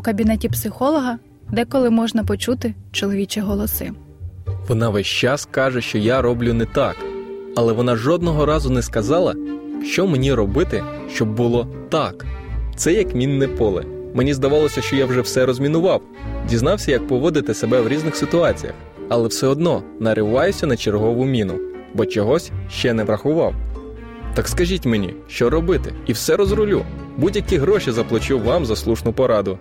У кабінеті психолога деколи можна почути чоловічі голоси. Вона весь час каже, що я роблю не так, але вона жодного разу не сказала, що мені робити, щоб було так. Це як мінне поле. Мені здавалося, що я вже все розмінував, дізнався, як поводити себе в різних ситуаціях, але все одно нариваюся на чергову міну, бо чогось ще не врахував. Так скажіть мені, що робити, і все розрулю. Будь-які гроші заплачу вам за слушну пораду.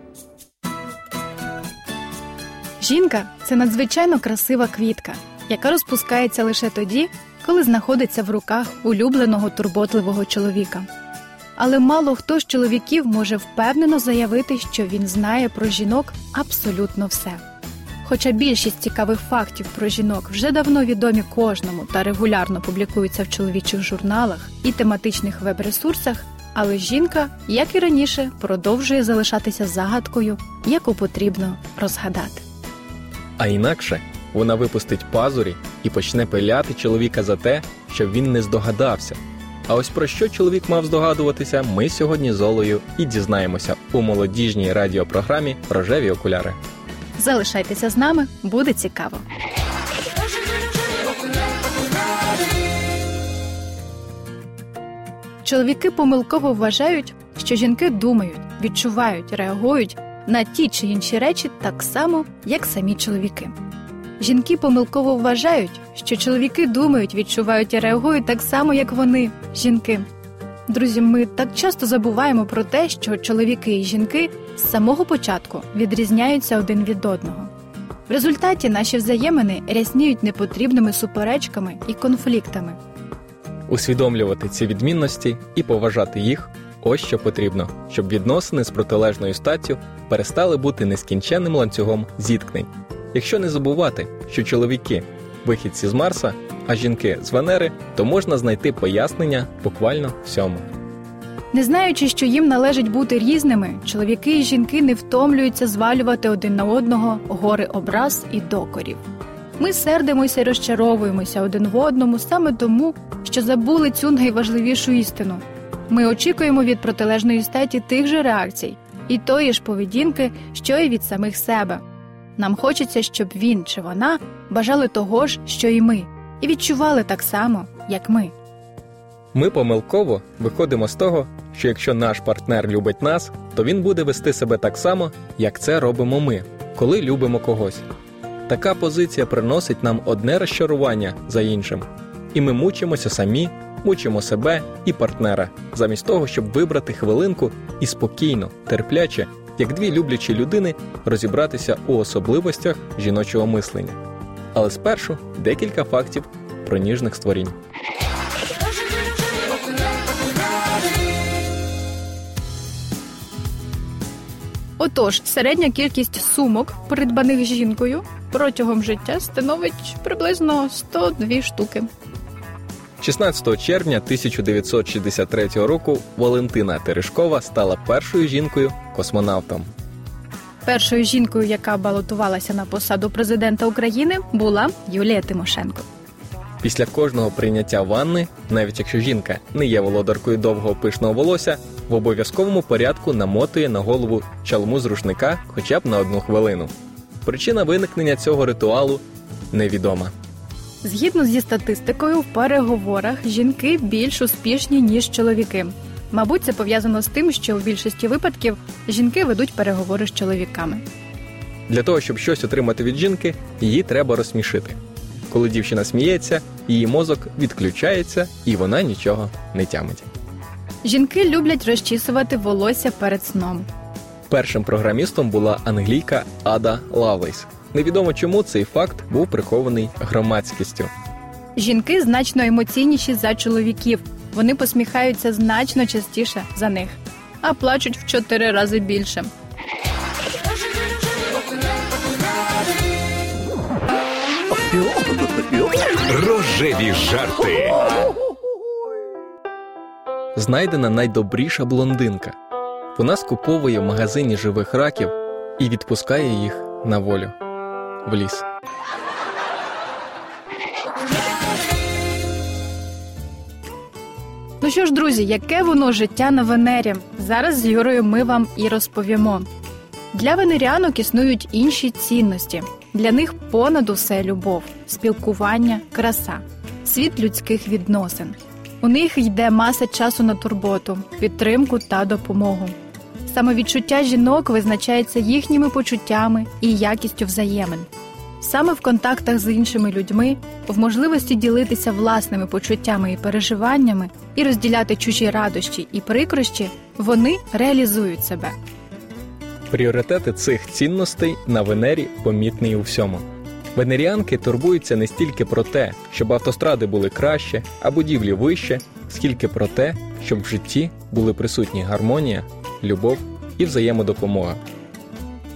Жінка це надзвичайно красива квітка, яка розпускається лише тоді, коли знаходиться в руках улюбленого турботливого чоловіка. Але мало хто з чоловіків може впевнено заявити, що він знає про жінок абсолютно все. Хоча більшість цікавих фактів про жінок вже давно відомі кожному та регулярно публікуються в чоловічих журналах і тематичних веб-ресурсах, але жінка, як і раніше, продовжує залишатися загадкою, яку потрібно розгадати. А інакше вона випустить пазурі і почне пиляти чоловіка за те, що він не здогадався. А ось про що чоловік мав здогадуватися, ми сьогодні з Олею і дізнаємося у молодіжній радіопрограмі Рожеві окуляри. Залишайтеся з нами, буде цікаво. Чоловіки помилково вважають, що жінки думають, відчувають, реагують на ті чи інші речі так само, як самі чоловіки. Жінки помилково вважають, що чоловіки думають, відчувають і реагують так само, як вони, жінки. Друзі, ми так часто забуваємо про те, що чоловіки і жінки з самого початку відрізняються один від одного. В результаті наші взаємини рясніють непотрібними суперечками і конфліктами. Усвідомлювати ці відмінності і поважати їх ось що потрібно, щоб відносини з протилежною статтю перестали бути нескінченним ланцюгом зіткнень. Якщо не забувати, що чоловіки вихідці з Марса, а жінки з Венери, то можна знайти пояснення буквально всьому. Не знаючи, що їм належить бути різними, чоловіки і жінки не втомлюються звалювати один на одного гори образ і докорів. Ми сердимося і розчаровуємося один в одному саме тому, що забули цю найважливішу істину. Ми очікуємо від протилежної статі тих же реакцій і тої ж поведінки, що й від самих себе. Нам хочеться, щоб він чи вона бажали того ж, що і ми, і відчували так само, як ми. Ми помилково виходимо з того, що якщо наш партнер любить нас, то він буде вести себе так само, як це робимо ми, коли любимо когось. Така позиція приносить нам одне розчарування за іншим, і ми мучимося самі, мучимо себе і партнера, замість того, щоб вибрати хвилинку і спокійно, терпляче, як дві люблячі людини, розібратися у особливостях жіночого мислення. Але спершу декілька фактів про ніжних створінь. Отож, середня кількість сумок, придбаних жінкою, протягом життя становить приблизно 102 штуки. 16 червня 1963 року Валентина Терешкова стала першою жінкою космонавтом. Першою жінкою, яка балотувалася на посаду президента України, була Юлія Тимошенко. Після кожного прийняття ванни, навіть якщо жінка не є володаркою довгого пишного волосся, в обов'язковому порядку намотує на голову чалму з рушника хоча б на одну хвилину. Причина виникнення цього ритуалу невідома. Згідно зі статистикою, в переговорах жінки більш успішні ніж чоловіки. Мабуть, це пов'язано з тим, що в більшості випадків жінки ведуть переговори з чоловіками. Для того, щоб щось отримати від жінки, її треба розсмішити. Коли дівчина сміється, її мозок відключається і вона нічого не тямить. Жінки люблять розчісувати волосся перед сном. Першим програмістом була англійка Ада Лавлейс. Невідомо чому цей факт був прихований громадськістю. Жінки значно емоційніші за чоловіків. Вони посміхаються значно частіше за них, а плачуть в чотири рази більше. Рожеві жарти. Знайдена найдобріша блондинка. Вона скуповує в магазині живих раків і відпускає їх на волю в ліс. Ну що ж, друзі, яке воно життя на Венері? Зараз з Юрою ми вам і розповімо. Для венеріанок існують інші цінності. Для них понад усе любов, спілкування, краса, світ людських відносин. У них йде маса часу на турботу, підтримку та допомогу. Самовідчуття жінок визначається їхніми почуттями і якістю взаємин. Саме в контактах з іншими людьми, в можливості ділитися власними почуттями і переживаннями і розділяти чужі радощі і прикрощі, вони реалізують себе. Пріоритети цих цінностей на Венері помітні у всьому. Венеріанки турбуються не стільки про те, щоб автостради були краще, а будівлі вище, скільки про те, щоб в житті були присутні гармонія, любов і взаємодопомога.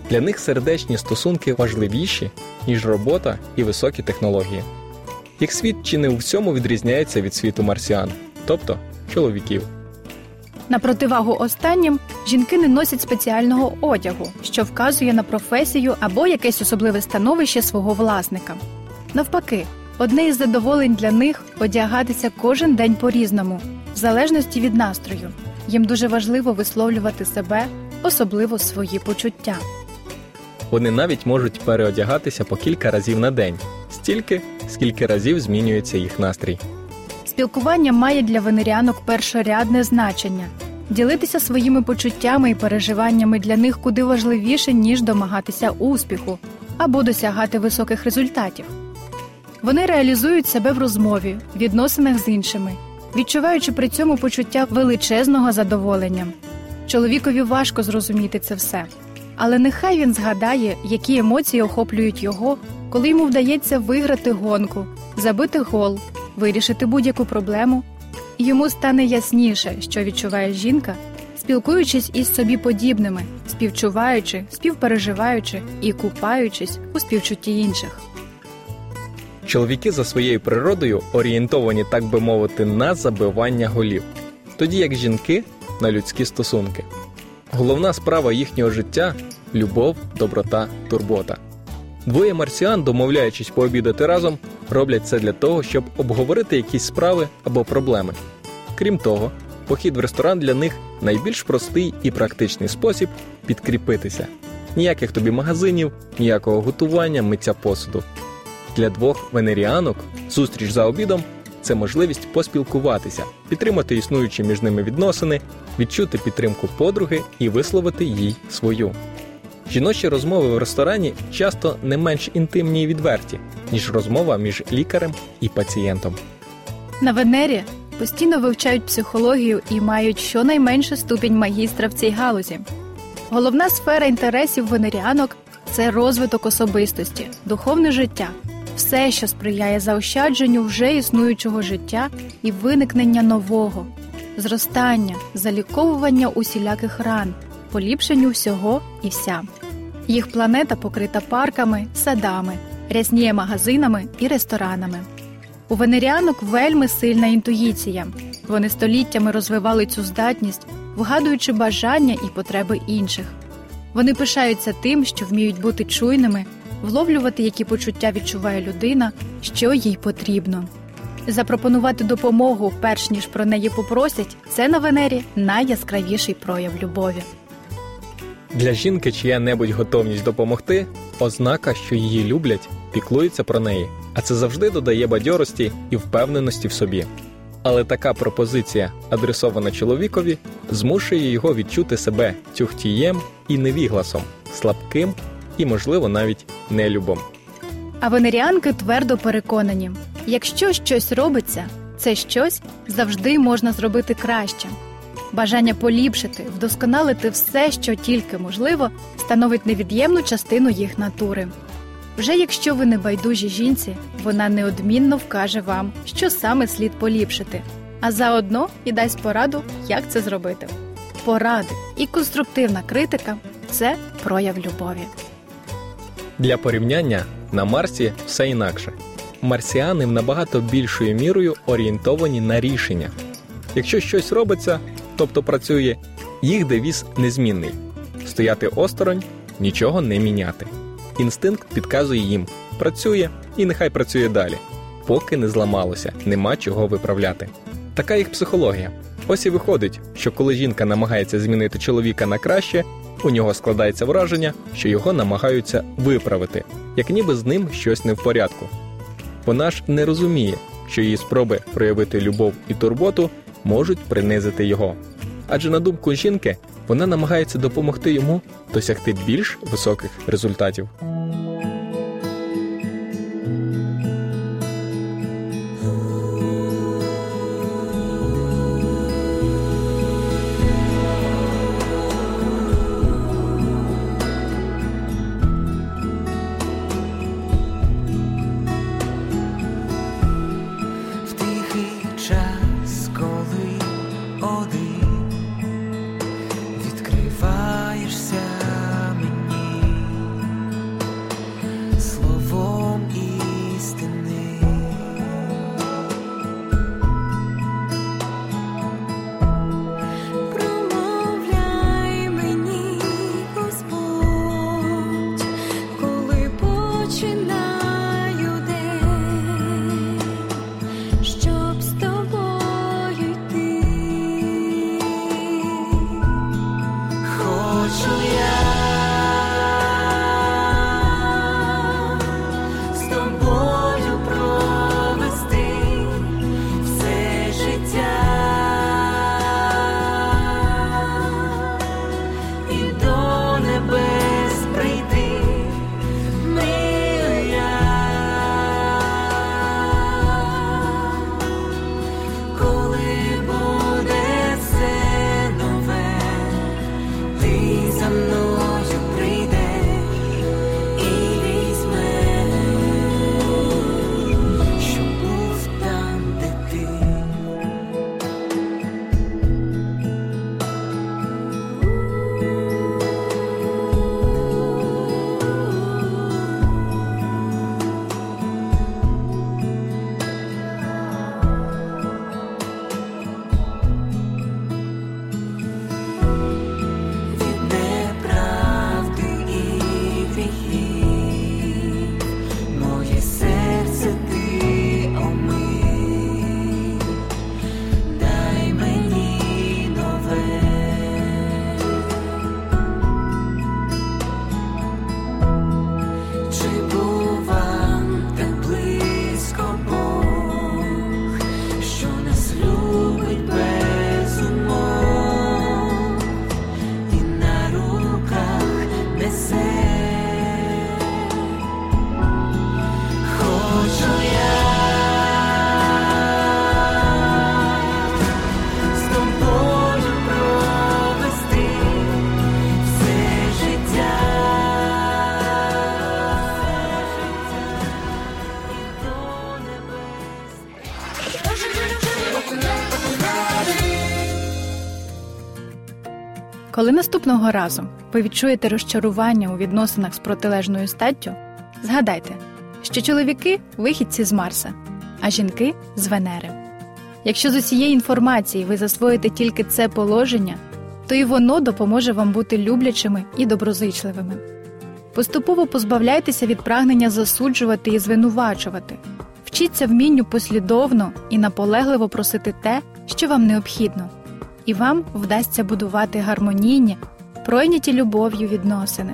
Для них сердечні стосунки важливіші, ніж робота і високі технології. Їх світ чи не у всьому відрізняється від світу марсіан, тобто чоловіків. На противагу останнім жінки не носять спеціального одягу, що вказує на професію або якесь особливе становище свого власника. Навпаки, одне із задоволень для них одягатися кожен день по-різному, в залежності від настрою. Їм дуже важливо висловлювати себе, особливо свої почуття. Вони навіть можуть переодягатися по кілька разів на день, стільки, скільки разів змінюється їх настрій. Спілкування має для венеріанок першорядне значення. Ділитися своїми почуттями і переживаннями для них куди важливіше, ніж домагатися успіху або досягати високих результатів. Вони реалізують себе в розмові, відносинах з іншими, відчуваючи при цьому почуття величезного задоволення. Чоловікові важко зрозуміти це все, але нехай він згадає, які емоції охоплюють його, коли йому вдається виграти гонку, забити гол, вирішити будь-яку проблему, йому стане ясніше, що відчуває жінка, спілкуючись із собі подібними, співчуваючи, співпереживаючи і купаючись у співчутті інших. Чоловіки за своєю природою орієнтовані, так би мовити, на забивання голів, тоді як жінки на людські стосунки. Головна справа їхнього життя любов, доброта, турбота. Двоє марсіан, домовляючись пообідати разом, роблять це для того, щоб обговорити якісь справи або проблеми. Крім того, похід в ресторан для них найбільш простий і практичний спосіб підкріпитися. Ніяких тобі магазинів, ніякого готування, миття посуду. Для двох венеріанок зустріч за обідом це можливість поспілкуватися, підтримати існуючі між ними відносини, відчути підтримку подруги і висловити їй свою. Жіночі розмови в ресторані часто не менш інтимні і відверті, ніж розмова між лікарем і пацієнтом. На Венері постійно вивчають психологію і мають щонайменше ступінь магістра в цій галузі. Головна сфера інтересів венеріанок це розвиток особистості, духовне життя, все, що сприяє заощадженню вже існуючого життя і виникнення нового, зростання, заліковування усіляких ран, поліпшенню всього і вся. Їх планета покрита парками, садами, рясніє магазинами і ресторанами. У венеріанок вельми сильна інтуїція. Вони століттями розвивали цю здатність, вгадуючи бажання і потреби інших. Вони пишаються тим, що вміють бути чуйними, вловлювати, які почуття відчуває людина, що їй потрібно. Запропонувати допомогу, перш ніж про неї попросять, це на Венері найяскравіший прояв любові. Для жінки чия-небудь готовність допомогти ознака, що її люблять, піклуються про неї, а це завжди додає бадьорості і впевненості в собі. Але така пропозиція, адресована чоловікові, змушує його відчути себе тюхтієм і невігласом, слабким і, можливо, навіть нелюбом. А венеріанки твердо переконані: якщо щось робиться, це щось завжди можна зробити краще. Бажання поліпшити, вдосконалити все, що тільки можливо, становить невід'ємну частину їх натури. Вже якщо ви не байдужі жінці, вона неодмінно вкаже вам, що саме слід поліпшити, а заодно і дасть пораду, як це зробити. Поради і конструктивна критика це прояв любові. Для порівняння на Марсі все інакше. Марсіани набагато більшою мірою орієнтовані на рішення. Якщо щось робиться, тобто працює, їх девіз незмінний стояти осторонь, нічого не міняти. Інстинкт підказує їм працює і нехай працює далі, поки не зламалося, нема чого виправляти. Така їх психологія. Ось і виходить, що коли жінка намагається змінити чоловіка на краще, у нього складається враження, що його намагаються виправити, як ніби з ним щось не в порядку. Вона ж не розуміє, що її спроби проявити любов і турботу можуть принизити його. Адже, на думку жінки, вона намагається допомогти йому досягти більш високих результатів. Коли наступного разу ви відчуєте розчарування у відносинах з протилежною статтю, згадайте, що чоловіки вихідці з Марса, а жінки з Венери. Якщо з усієї інформації ви засвоїте тільки це положення, то і воно допоможе вам бути люблячими і доброзичливими. Поступово позбавляйтеся від прагнення засуджувати і звинувачувати. Вчіться вмінню послідовно і наполегливо просити те, що вам необхідно, і вам вдасться будувати гармонійні, пройняті любов'ю відносини,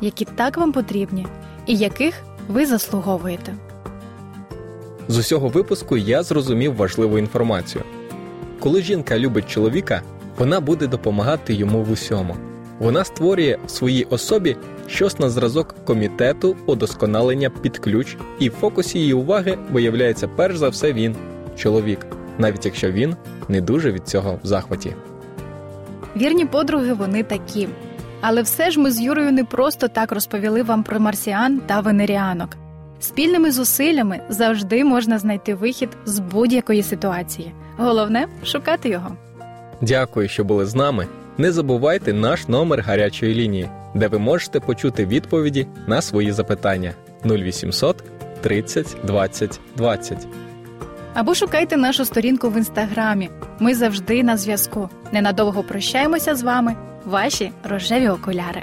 які так вам потрібні і яких ви заслуговуєте. З усього випуску я зрозумів важливу інформацію. Коли жінка любить чоловіка, вона буде допомагати йому в усьому. Вона створює в своїй особі щось на зразок комітету удосконалення під ключ, і в фокусі її уваги виявляється перш за все він чоловік, навіть якщо він не дуже від цього в захваті. Вірні подруги вони такі. Але все ж ми з Юрою не просто так розповіли вам про марсіан та венеріанок. Спільними зусиллями завжди можна знайти вихід з будь-якої ситуації. Головне шукати його. Дякую, що були з нами. Не забувайте наш номер гарячої лінії, де ви можете почути відповіді на свої запитання 0800 30 20 20. Або шукайте нашу сторінку в інстаграмі. Ми завжди на зв'язку. Ненадовго прощаємося з вами, ваші рожеві окуляри.